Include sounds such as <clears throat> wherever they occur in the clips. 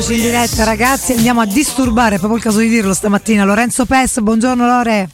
Eccoci in diretta ragazzi, andiamo a disturbare, è proprio il caso di dirlo stamattina. Lorenzo Pes, buongiorno Lore.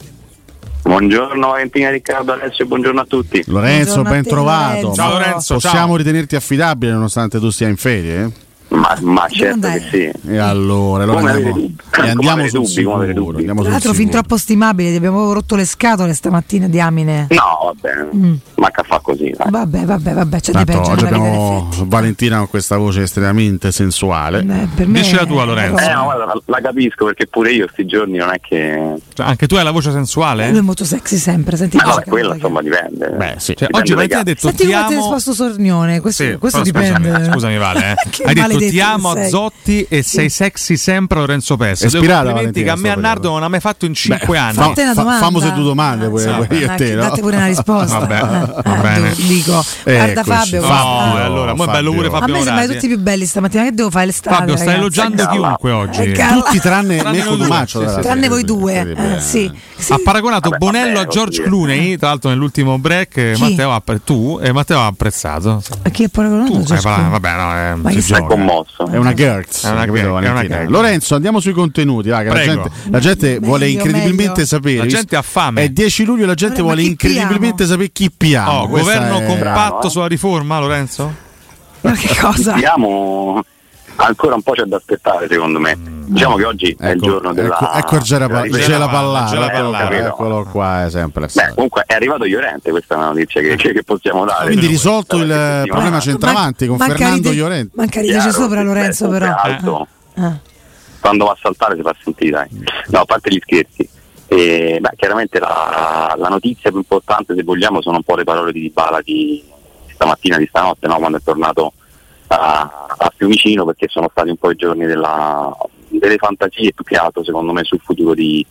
Buongiorno Valentina Riccardo Alessio, buongiorno a tutti. Lorenzo, Buongiorno ben te, trovato. Lorenzo. Ciao Lorenzo, Possiamo ciao. ritenerti affidabile nonostante tu sia in ferie? eh? Ma, ma certo che sì. E allora, allora Come andiamo, dubbi? e andiamo sul dubbi? Sicuro. dubbi? Andiamo Tra l'altro fin troppo stimabili, ti abbiamo rotto le scatole stamattina, diamine. No, vabbè, Mm. manca a fa così. dai. Vabbè, vabbè, vabbè, c'è di Tanto peggio oggi abbiamo. Valentina con questa voce estremamente sensuale. Eh, per me Dici la tua, Lorenzo. Eh, guarda, la, capisco perché pure io sti giorni non è che... Cioè, anche tu hai la voce sensuale? Lui è molto sexy sempre, senti Ma che vabbè, quella insomma dipende. Beh, sì. Cioè, Dipende oggi Valentina ha detto Senti ti come ti amo. risposto sornione, questo, Sì, questo dipende. Scusami, Vale, eh. <laughs> Che detto maledetto ti amo. Azzotti e sei sexy sempre Lorenzo Pesce. È ispirata, complimenti che a me a Nardo non ha mai fatto in Beh, 5 anni. fa- Fate una domanda. famose due domande, pure- sì, pure io a te, no? Date pure una risposta. Vabbè, Eh, va eh, bene. dico. Guarda Eccoci. Fabio, No, guarda. eh, allora, mo è bello pure a Fabio me sembrano tutti più belli stamattina. Che devo fare l'estate? Fabio, stai elogiando chiunque oggi. Eh. Tutti tranne Tranne me Codumaccio. voi due. Eh, sì. Ha paragonato Bonello a George. Clooney, tra l'altro nell'ultimo break eh? Matteo ha tu e Matteo ha apprezzato. A Chi è paragonato? Tu vabbè, no, eh, Ma che Sei gioca. Commosso. È una Gertz, È una capito, è una. Lorenzo, andiamo sui contenuti. va, che la gente, la gente Meglio, vuole incredibilmente meglio. sapere. La gente ha fame. È 10 luglio e la gente Allora, vuole incredibilmente sapere chi piamo. Oh, governo è- compatto Bravo, eh. sulla riforma, Lorenzo? Ma che cosa? Diciamo, ancora un po' c'è da aspettare secondo me. Diciamo che oggi è il Ecco, giorno della... ecco, ecco il Gela della Pa- ripresa. Gela Palla, Pallaro, Gela eccolo qua, è sempre Beh, comunque è arrivato Llorente, questa è una notizia che, che- che possiamo dare. Quindi risolto il problema centravanti con Fernando Llorente. Manca rideci Chiaro, sopra Lorenzo però. alto. Ah. quando va a saltare si fa sentire. dai. No, a parte gli scherzi. E, beh, chiaramente la, la notizia più importante, se vogliamo, sono un po' le parole di Dybala di stamattina, di stanotte, no? quando è tornato a, a Fiumicino, perché sono stati un po' i giorni della- delle fantasie più che altro, secondo me, sul futuro di,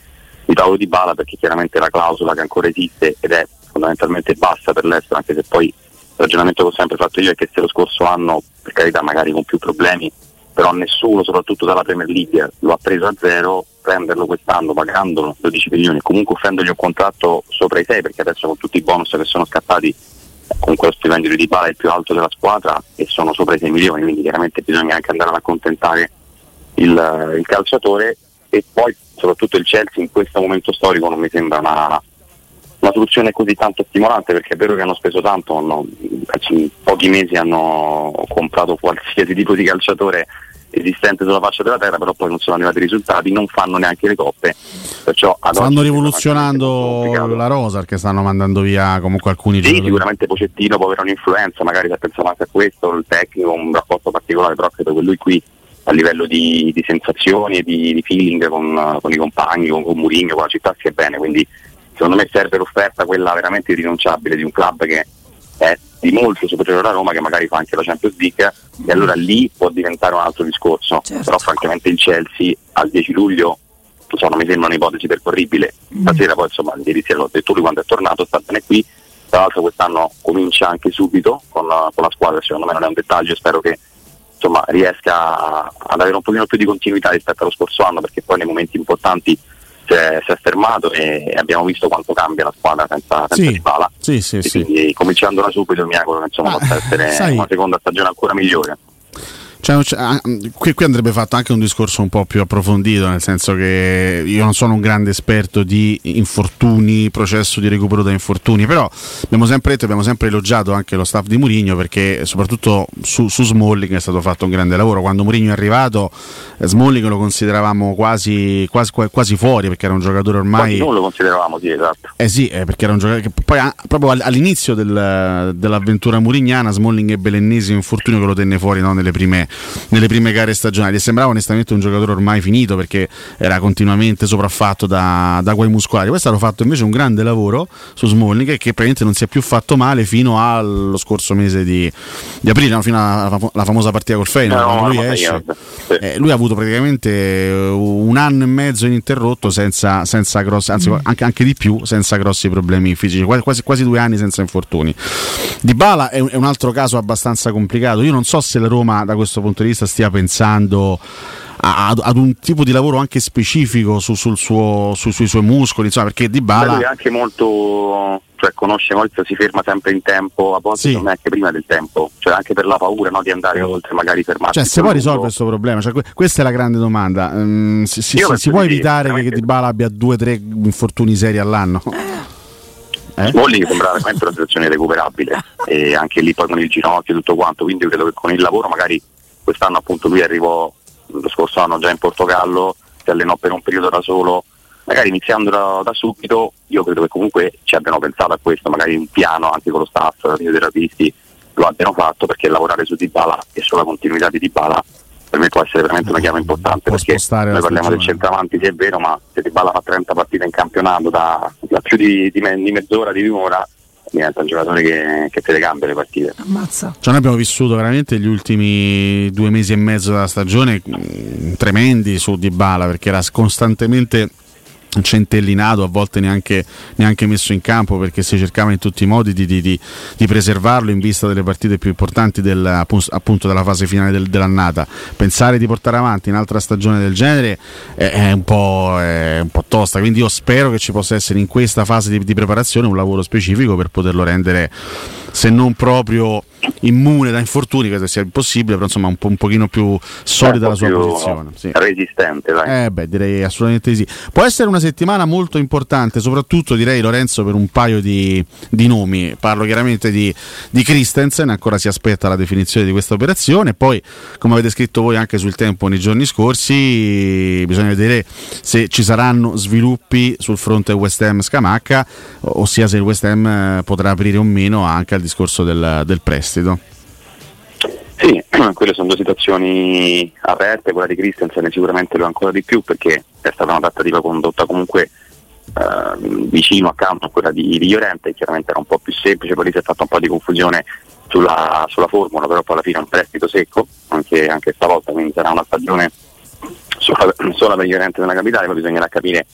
di Paolo Dybala, perché chiaramente la clausola che ancora esiste ed è fondamentalmente bassa per l'estero, anche se poi il ragionamento che ho sempre fatto io è che se lo scorso anno, per carità, magari con più problemi, però nessuno, soprattutto dalla Premier League, lo ha preso a zero, prenderlo quest'anno pagandolo 12 milioni comunque offrendogli un contratto sopra i 6 perché adesso con tutti i bonus che sono scattati comunque lo stipendio di Dybala è il più alto della squadra e sono sopra i 6 milioni quindi chiaramente bisogna anche andare ad accontentare il, il calciatore e poi soprattutto il Chelsea in questo momento storico non mi sembra una, una soluzione così tanto stimolante perché è vero che hanno speso tanto, hanno- in pochi mesi hanno comprato qualsiasi tipo di calciatore esistente sulla faccia della terra, però poi non sono arrivati i risultati, non fanno neanche le coppe, Stanno rivoluzionando la rosa perché stanno mandando via comunque alcuni Sì, giocatori. sicuramente Pocettino può avere un'influenza, magari se pensiamo anche a questo, il tecnico, un rapporto particolare, però credo che lui qui a livello di, di sensazioni e di, di feeling con, con i compagni, con, con Mourinho, con la città stia bene, quindi secondo me serve l'offerta quella veramente irrinunciabile di un club che è di molto superiore a Roma che magari fa anche la Champions League e allora lì può diventare un altro discorso, Certo. però francamente il Chelsea al 10 luglio non mi sembra un'ipotesi percorribile. Stasera poi insomma ieri sera l'ho detto lui quando è tornato, sta bene qui, tra l'altro quest'anno comincia anche subito con la, con la squadra, secondo me non è un dettaglio, spero che insomma, riesca ad avere un pochino più di continuità rispetto allo scorso anno perché poi nei momenti importanti si è, si è fermato e abbiamo visto quanto cambia la squadra senza, senza Sì, Dybala. sì, sì, sì. quindi cominciando da subito mi auguro che insomma, Ma, possa essere sai- una seconda stagione ancora migliore. Cioè, qui, qui andrebbe fatto anche un discorso un po' più approfondito, nel senso che io non sono un grande esperto di infortuni, processo di recupero da infortuni, però abbiamo sempre detto, abbiamo sempre elogiato anche lo staff di Mourinho perché soprattutto su, su Smalling è stato fatto un grande lavoro. Quando Mourinho è arrivato, eh, Smalling lo consideravamo quasi, quasi, quasi fuori perché era un giocatore ormai... Quasi non lo consideravamo, sì, esatto. Eh sì, eh, perché era un giocatore che poi proprio all- all'inizio del- dell'avventura murignana Smalling ebbe l'ennesimo infortunio che lo tenne fuori no, nelle, prime, nelle prime gare stagionali e sembrava onestamente un giocatore ormai finito perché era continuamente sopraffatto da, da guai muscolari. Questo hanno fatto invece un grande lavoro su Smalling che praticamente non si è più fatto male fino allo scorso mese di, di aprile, no, fino alla, famo- alla famosa partita col Feyenoord. No, lui esce. Sì. Eh, lui ha avuto praticamente eh, un anno e mezzo ininterrotto senza, senza grossi, anzi anche, anche di più, senza grossi problemi fisici, quasi, quasi, quasi due anni senza infortuni. Di Bala è, un- è un altro caso abbastanza complicato. Io non so se la Roma da questo punto di vista stia pensando a- ad, ad un tipo di lavoro anche specifico su- sul suo- su- sui suoi muscoli, insomma, perché Di Beh, Bala lui è anche molto cioè conosce Maurizio si ferma sempre in tempo, a volte Sì. non è anche prima del tempo, cioè anche per la paura no, di andare oltre, magari fermarsi. Cioè, se può lungo. risolvere questo problema? Cioè, que- questa è la grande domanda. Mm, si, si- si- può di evitare che, che veramente. Dybala abbia due o tre infortuni seri all'anno? Eh? Smalling sembra veramente una situazione recuperabile <laughs> e anche lì poi con il ginocchio e tutto quanto, quindi io credo che con il lavoro magari quest'anno appunto lui arrivò lo scorso anno già in Portogallo, si allenò per un periodo da solo, magari iniziando da, da subito, io credo che comunque ci abbiano pensato a questo, magari un piano anche con lo staff, i fisioterapisti lo abbiano fatto perché lavorare su Dybala e sulla continuità di Dybala per me può essere veramente una chiave importante Può perché noi parliamo del centravanti sì è vero ma se Dybala fa 30 partite in campionato da, da più di, di di mezz'ora di un'ora diventa un giocatore che, che te le cambia le partite Ammazza. Cioè, noi abbiamo vissuto veramente gli ultimi due mesi e mezzo della stagione mm, tremendi su Dybala perché era costantemente centellinato, a volte neanche, neanche messo in campo perché si cercava in tutti i modi di, di- di- di preservarlo in vista delle partite più importanti del- appunto della fase finale del- dell'annata. Pensare di portare avanti un'altra stagione del genere è, è un po', è un po' tosta, quindi io spero che ci possa essere in questa fase di preparazione un lavoro specifico per poterlo rendere se non proprio immune da infortuni, credo sia impossibile, però insomma un, po', un pochino più solida la sua posizione. Sì. resistente dai. Eh beh, direi assolutamente di sì. Può essere una settimana molto importante, soprattutto direi Lorenzo per un paio di, di nomi. Parlo chiaramente di, di Christensen, ancora si aspetta la definizione di questa operazione. Poi, come avete scritto voi anche sul tempo nei giorni scorsi, bisogna vedere se ci saranno sviluppi sul fronte West Ham Scamacca, ossia se il West Ham eh, potrà aprire o meno anche al discorso del, del prestito. Sì, <clears throat> quelle sono due situazioni aperte, quella di Christensen sicuramente lo è ancora di più perché è stata una trattativa condotta comunque eh, vicino accanto a quella di, di Llorente, chiaramente era un po' più semplice, poi lì si è fatta un po' di confusione sulla, sulla formula, però poi alla fine è un prestito secco, anche, anche stavolta, quindi sarà una stagione sola, per Llorente nella capitale, poi bisognerà capire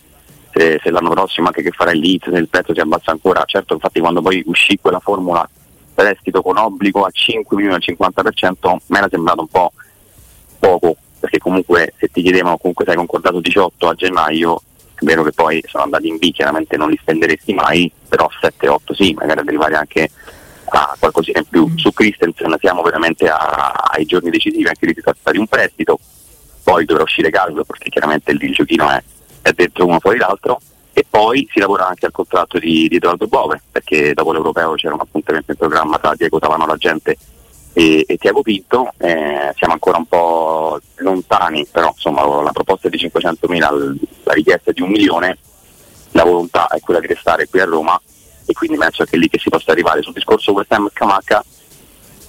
se, se l'anno prossimo anche che farà il Leeds, se il prezzo si abbassa ancora, certo infatti quando poi uscì quella formula prestito con obbligo a 5 milioni al 50% me era sembrato un po' poco perché comunque se ti chiedevano comunque sei concordato 18 a gennaio è vero che poi sono andati in B chiaramente non li spenderesti mai però 7-8 sì magari ad arrivare anche a qualcosina in più. Su Christensen siamo veramente a- ai giorni decisivi anche lì si tratta di un prestito poi dovrà uscire Caldo perché chiaramente lì il giochino è, è dentro uno fuori l'altro e poi si lavora anche al contratto di, di Edoardo Bove perché dopo l'Europeo c'era un appuntamento in programma tra Diego Tavano la gente e, e Tiago Pinto. Eh, siamo ancora un po' lontani però insomma la proposta è di 500.000 la richiesta è di un milione la volontà è quella di restare qui a Roma e quindi penso che è lì che si possa arrivare. Sul discorso West Ham Camacca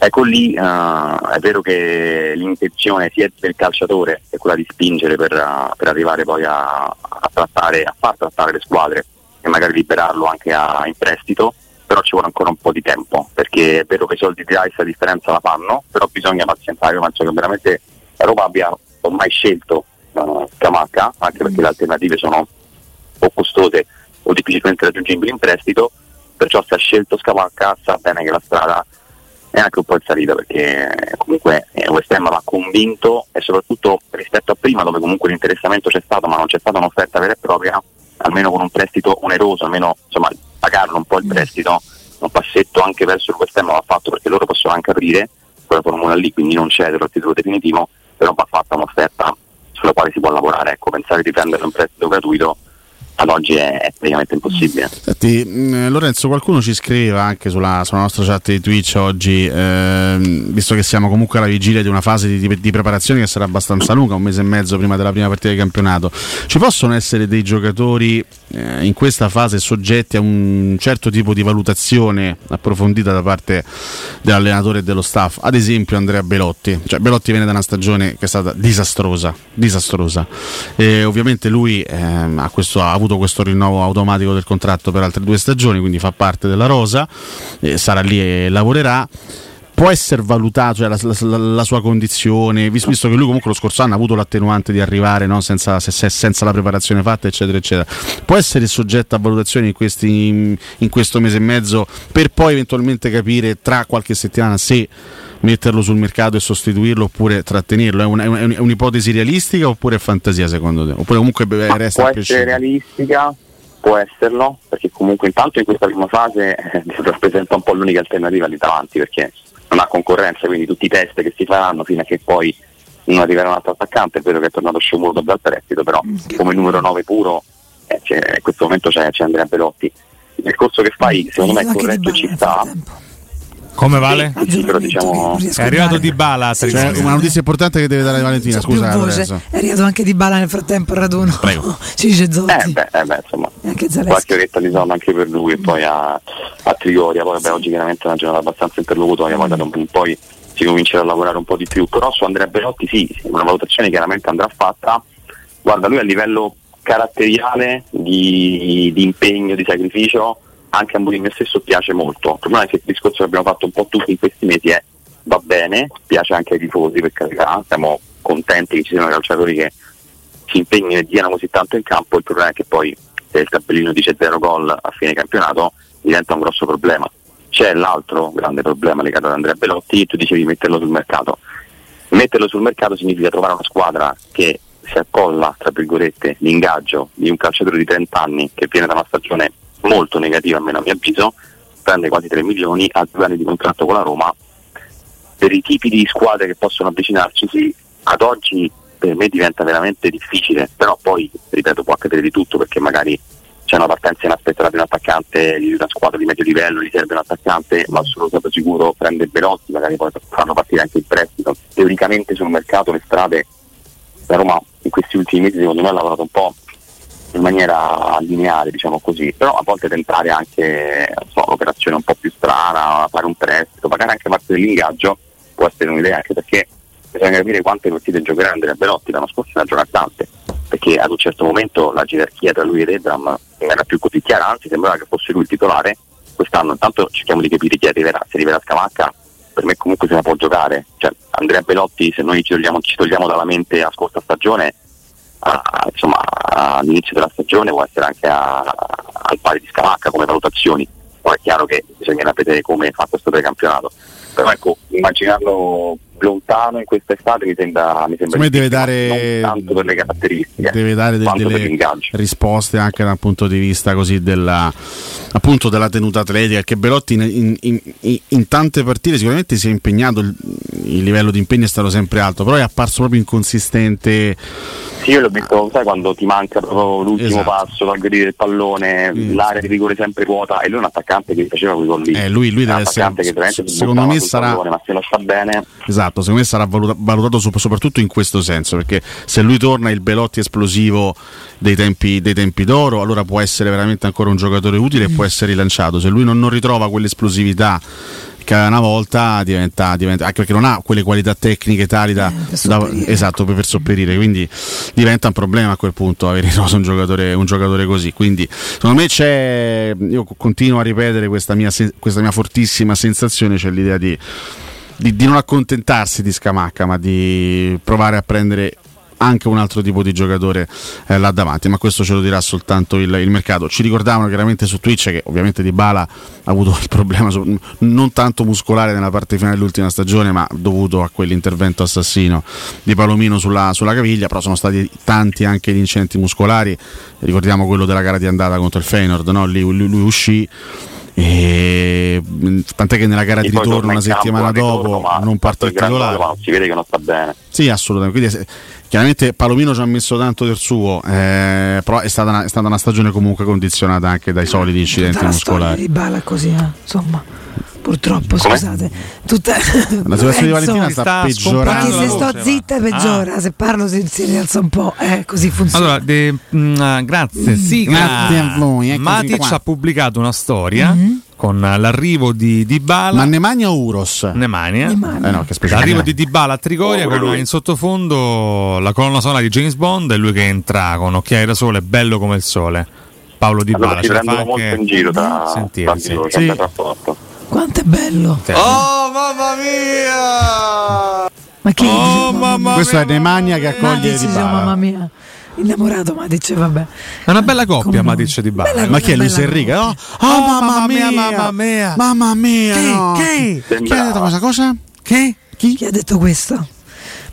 Ecco lì eh, è vero che l'intenzione sia del calciatore è quella di spingere per, eh, per arrivare poi a, a trattare, a far trattare le squadre e magari liberarlo anche a, in prestito, però ci vuole ancora un po' di tempo, perché è vero che i soldi di Rice la differenza la fanno, però bisogna pazientare, io penso che veramente la Roma abbia ormai scelto uh, anche perché le alternative sono o costose o difficilmente raggiungibili in prestito, perciò se ha scelto Scamacca sa bene che la strada è anche un po' in salita perché comunque West Ham va convinto e soprattutto rispetto a prima dove comunque l'interessamento c'è stato ma non c'è stata un'offerta vera e propria, almeno con un prestito oneroso, almeno insomma pagarlo un po' il prestito, un passetto anche verso il West Ham va fatto perché loro possono anche aprire quella formula lì, quindi non cedere al titolo definitivo, però va fatta un'offerta sulla quale si può lavorare, ecco, pensare di prendere un prestito gratuito ad oggi è, è praticamente impossibile. Senti, mh, Lorenzo, qualcuno ci scriveva anche sulla, sulla nostra chat di Twitch oggi, ehm, visto che siamo comunque alla vigilia di una fase di, di- di preparazione che sarà abbastanza lunga, un mese e mezzo prima della prima partita di campionato, ci possono essere dei giocatori eh, in questa fase soggetti a un certo tipo di valutazione approfondita da parte dell'allenatore e dello staff? Ad esempio Andrea Belotti, cioè Belotti viene da una stagione che è stata disastrosa, disastrosa. E ovviamente lui ehm, ha, questo- ha avuto questo rinnovo automatico del contratto per altre due stagioni, quindi fa parte della rosa, eh, sarà lì e lavorerà. Può essere valutato cioè, la, la- la sua condizione, vis- visto che lui comunque lo scorso anno ha avuto l'attenuante di arrivare no? senza, se- se- senza la preparazione fatta, eccetera, eccetera. Può essere soggetto a valutazioni in, questi- in questo mese e mezzo per poi eventualmente capire tra qualche settimana se metterlo sul mercato e sostituirlo oppure trattenerlo? È, una- è un- è un'ipotesi realistica oppure è fantasia secondo te? Oppure comunque beh, resta può essere realistica, può esserlo, perché comunque intanto in questa prima fase eh, <laughs> rappresenta un po' l'unica alternativa lì davanti, perché non ha concorrenza, quindi tutti i test che si faranno fino a che poi non arriverà un altro attaccante, è vero che è tornato Sciomuro dal prestito, però come numero 9 puro eh, in questo momento c'è, c'è Andrea Belotti. Il discorso che fai secondo me è corretto e ci sta. Come vale? Però diciamo È arrivato Di Bala Trigoria. una notizia importante che deve dare Valentina, scusa. È arrivato anche Di Bala nel frattempo al raduno. Prego. <laughs> Ci dice Zotti. Eh beh, eh beh, insomma, anche Zaleschi. qualche oretta di sonno anche per lui e poi a, a Trigoria, poi vabbè, oggi chiaramente è una giornata abbastanza interlocutoria, poi da poi si comincerà a lavorare un po' di più, però su Andrea Belotti sì, sì, una valutazione chiaramente andrà fatta, guarda lui a livello caratteriale di, di impegno, di sacrificio, anche a Mourinho stesso piace molto, il problema è che il discorso che abbiamo fatto un po' tutti in questi mesi è va bene, piace anche ai tifosi per carità, siamo contenti che ci siano calciatori che si impegnino e diano così tanto in campo, il problema è che poi se il tabellino dice zero gol a fine campionato diventa un grosso problema. C'è l'altro grande problema legato ad Andrea Belotti, tu dicevi metterlo sul mercato. Metterlo sul mercato significa trovare una squadra che si accolla, tra virgolette, l'ingaggio di un calciatore di 30 anni che viene da una stagione molto negativa, almeno a mio avviso, prende quasi 3 milioni, ha due anni di contratto con la Roma, per i tipi di squadre che possono avvicinarci, sì, ad oggi per me diventa veramente difficile, però poi, ripeto, può accadere di tutto perché magari c'è una partenza inaspettata di un attaccante di una squadra di medio livello, gli serve un attaccante, ma sono stato sicuro prende Belotti, magari poi fanno partire anche il prestito. Teoricamente sul mercato le strade, la Roma in questi ultimi mesi secondo me ha lavorato un po' in maniera lineare, diciamo così, però a volte tentare anche so, un'operazione un po' più strana, fare un prestito, magari anche parte dell'ingaggio può essere un'idea, anche perché bisogna capire quante partite giocherà Andrea Belotti, l'anno scorso ne ha giocate tante, perché ad un certo momento la gerarchia tra lui e Redram non era più così chiara, anzi sembrava che fosse lui il titolare, quest'anno intanto cerchiamo di capire chi arriverà, se arriverà Scamacca per me comunque se la può giocare, cioè, Andrea Belotti se noi ci togliamo, ci togliamo dalla mente la scorsa stagione, insomma, all'inizio della stagione può essere anche al pari di Scamacca come valutazioni, poi è chiaro che bisognerà vedere come fa questo precampionato, però ecco, immaginarlo lontano in questa estate mi sembra, mi sembra deve dare- tanto per le caratteristiche, deve dare per delle risposte anche dal punto di vista così della, appunto della tenuta atletica che Belotti in, in- in- in tante partite sicuramente si è impegnato il, il livello di impegno è stato sempre alto però è apparso proprio inconsistente Sì, io l'ho visto, sai, quando ti manca proprio l'ultimo Esatto. passo dal gridire del pallone, Mm. l'area di rigore sempre vuota, e lui è un attaccante che faceva quei gol lì. Eh, lui- lui deve essere- che secondo me sarà- pallone, ma se lo sta bene, esatto secondo me sarà valuta- valutato sop- soprattutto in questo senso perché se lui torna il Belotti esplosivo dei tempi, dei tempi d'oro allora può essere veramente ancora un giocatore utile e può essere rilanciato. Se lui non, non ritrova quell'esplosività che una volta diventa, diventa- anche perché non ha quelle qualità tecniche tali da, Eh, da- esatto per, per sopperire quindi diventa un problema a quel punto avere <laughs> in rosa un giocatore, un giocatore così. Quindi secondo me c'è io continuo a ripetere questa mia, questa mia fortissima sensazione c'è l'idea di, di, di non accontentarsi di Scamacca ma di provare a prendere anche un altro tipo di giocatore eh, là davanti, ma questo ce lo dirà soltanto il, il mercato. Ci ricordavano chiaramente su Twitch che ovviamente Di Bala ha avuto il problema so- non tanto muscolare nella parte finale dell'ultima stagione, ma dovuto a quell'intervento assassino di Palomino sulla, sulla caviglia, però sono stati tanti anche gli incidenti muscolari, ricordiamo quello della gara di andata contro il Feyenoord, no? Lì- lui, lui uscì. E mh, tant'è che nella gara di ritorno una campo settimana ritorno, dopo ma non ha parte fatto il gran gol, titolare ma non si vede che non sta bene. sì, assolutamente. Quindi, eh, chiaramente Palomino ci ha messo tanto del suo, eh, però è stata, una, è stata una stagione comunque condizionata anche dai soliti incidenti muscolari. di Bala è così, eh, insomma. Purtroppo, Come? scusate. Tutta... La situazione di Valentina sta, sta Perché peggiorando. se sto voce, zitta va. peggiora, se parlo si, si rialza un po', eh, così funziona. Allora, de- mm, ah, grazie. Sì, Grazie a voi, eccoci Matic qua. ha pubblicato una storia Mhm. con l'arrivo di Dybala Ma Nemanja o Uros? Nemanja. Nemanja. Eh no. L'arrivo di Dybala a Trigoria Povero con lui. in sottofondo la colonna sonora di James Bond e lui che entra con occhiali da sole, bello come il sole. Paolo Dybala Allora si ce la fa prendono molto anche in giro tra, Sentire, sì. di Sì. Quanto è bello. Sì. Ma che Oh, mamma Questo è Nemanja che accoglie Di mamma Bala. mia. Innamorato Matic, vabbè. È una bella coppia Come no? Matic e Dybala. Bella Ma chi è Luis Enrique? Oh, cosa. oh, Oh, mamma mamma mia, mia, mamma mia. Mamma mia, Che? no. Che? Chi ha detto questa cosa? Che? Chi? Chi ha detto questo?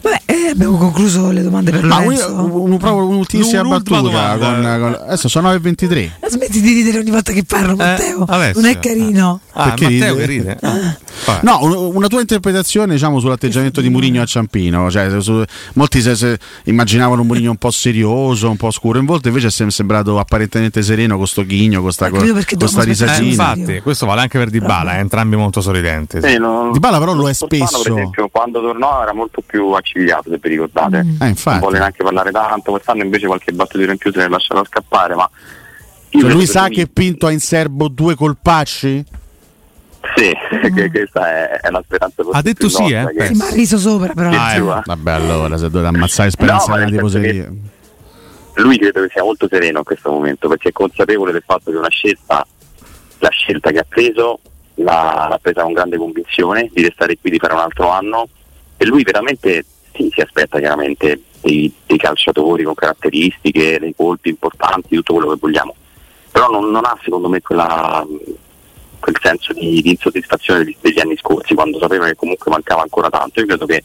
Vabbè, eh, abbiamo concluso le domande per Ma Lorenzo. un- un- proprio un'ultimissima L'ultima battuta. domanda. con- con- adesso sono 9.23. Ma Smetti di ridere ogni volta che parlo, Matteo. adesso. non è carino. Ah, Perché Matteo ride? che ride. Ah. No, un- una tua interpretazione diciamo, sull'atteggiamento di Mourinho a Ciampino. Cioè, su- molti se- se immaginavano un Mourinho un po' serioso, un po' scuro in volto, invece è sem- sembrato apparentemente sereno con sto ghigno, con sta, Ma credo perché con sta Eh, risatina. serio. infatti, questo vale anche per Dybala, eh, entrambi molto sorridenti. sì. Sì, non- Dybala però lo è spesso. Per esempio, quando tornò era molto più accigliato, se vi ricordate. Eh, Non vuole neanche parlare tanto, quest'anno invece qualche battuta in più se ne è lasciato scappare, ma... io Cioè, lui sa che Pinto ha in serbo due colpacci? Sì, <laughs> che questa è, è la speranza Ha detto sì, nostra, eh? che- Sì, ma ha riso sopra, però. Ah, eh. Vabbè, allora se dovete ammazzare speranza No, tifoseria. lui credo che sia molto sereno in questo momento perché è consapevole del fatto che una scelta, la scelta che ha preso l'ha, l'ha presa con grande convinzione di restare qui, di fare un altro anno e lui veramente sì, si aspetta chiaramente dei, dei calciatori con caratteristiche, dei colpi importanti, tutto quello che vogliamo, però non, non ha secondo me quella, quel senso di, di insoddisfazione degli, degli anni scorsi quando sapeva che comunque mancava ancora tanto. Io credo che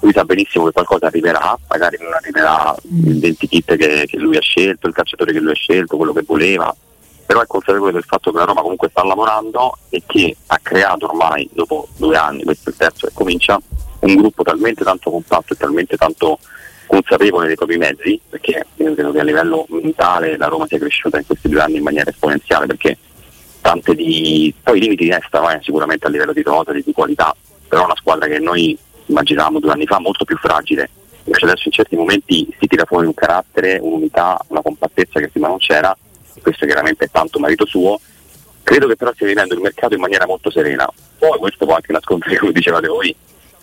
lui sa benissimo che qualcosa arriverà, magari non arriverà il 20 kit che, che lui ha scelto, il calciatore che lui ha scelto, quello che voleva, però è consapevole del fatto che la Roma comunque sta lavorando e che ha creato ormai dopo due anni, questo è il terzo che comincia, un gruppo talmente tanto compatto e talmente tanto consapevole dei propri mezzi, perché io credo che a livello mentale la Roma sia cresciuta in questi due anni in maniera esponenziale, perché tante di... poi i limiti restano eh, sicuramente a livello di rosa, di, qualità, però è una squadra che noi immaginavamo due anni fa molto più fragile, invece adesso in certi momenti si tira fuori un carattere, un'unità, una compattezza che prima non c'era, e questo chiaramente è tanto merito suo, credo che però stia vivendo il mercato in maniera molto serena, poi questo può anche nascondere, come dicevate voi,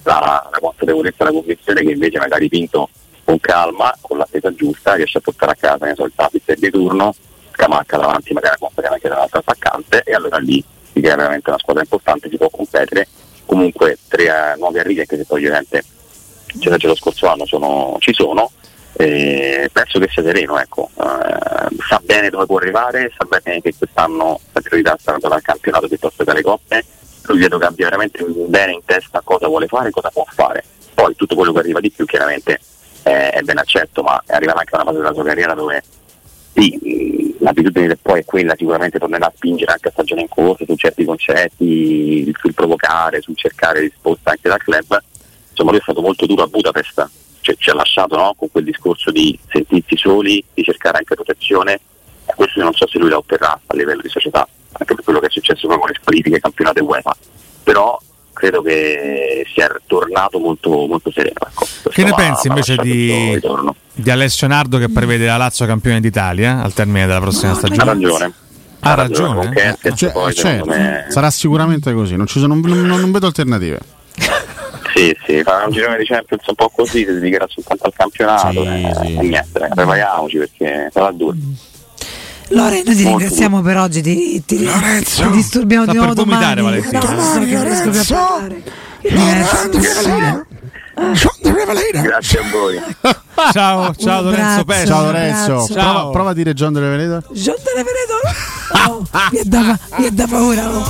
la, la consapevolezza, la convinzione che invece magari Pinto con calma, con l'attesa giusta, riesce a portare a casa ne so, il Tapit di turno, Scamacca davanti, magari accompagna anche dall'altro attaccante e allora lì si crea veramente una squadra importante, si può competere. Comunque tre eh, nuovi arrivi, anche se poi ovviamente c'era già lo scorso anno, sono- ci sono. E penso che sia sereno, ecco. Eh, sa bene dove può arrivare, sa bene che quest'anno la priorità sarà data al campionato piuttosto che alle coppe. Lui credo che abbia veramente bene in testa cosa vuole fare e cosa può fare. Poi tutto quello che arriva di più chiaramente è, è ben accetto, ma è arrivata anche una fase della sua carriera dove sì, mh, l'abitudine del poi è quella, sicuramente tornerà a spingere anche a stagione in corso su certi concetti, sul provocare, sul cercare risposta anche dal club. Insomma, lui è stato molto duro a Budapest, cioè, ci ha lasciato no? con quel discorso di sentirsi soli, di cercare anche protezione. Questo non so se lui la otterrà a livello di società, anche per quello che è successo poi con le squalifiche campionate UEFA. Però credo che sia tornato molto, molto sereno. Ecco. Che ne va- pensi va invece di, di Alessio Nardo che prevede la Lazio campione d'Italia al termine della prossima No, Ha stagione? ragione. Ha ragione? Kerkez, Cioè, poi, cioè, secondo me- sarà sicuramente così, non, ci sono- non- non- non vedo alternative. <laughs> Sì, sì, farà un girone di Champions un po' così, si dedicherà soltanto al campionato Sì, e, sì. e niente, prepariamoci perché sarà duro. Lore, noi ti ringraziamo per oggi, ti, ti, ti disturbiamo Sta di per nuovo vomitare, domani. Valentina. No, a parlare. Che diverso. Grazie a voi. <laughs> Ciao, ciao Lorenzo. Pesce. Ciao Lorenzo, prova, a dire John delle Veneta. John vedo. Oh, mi è da, mi è da paura. oh.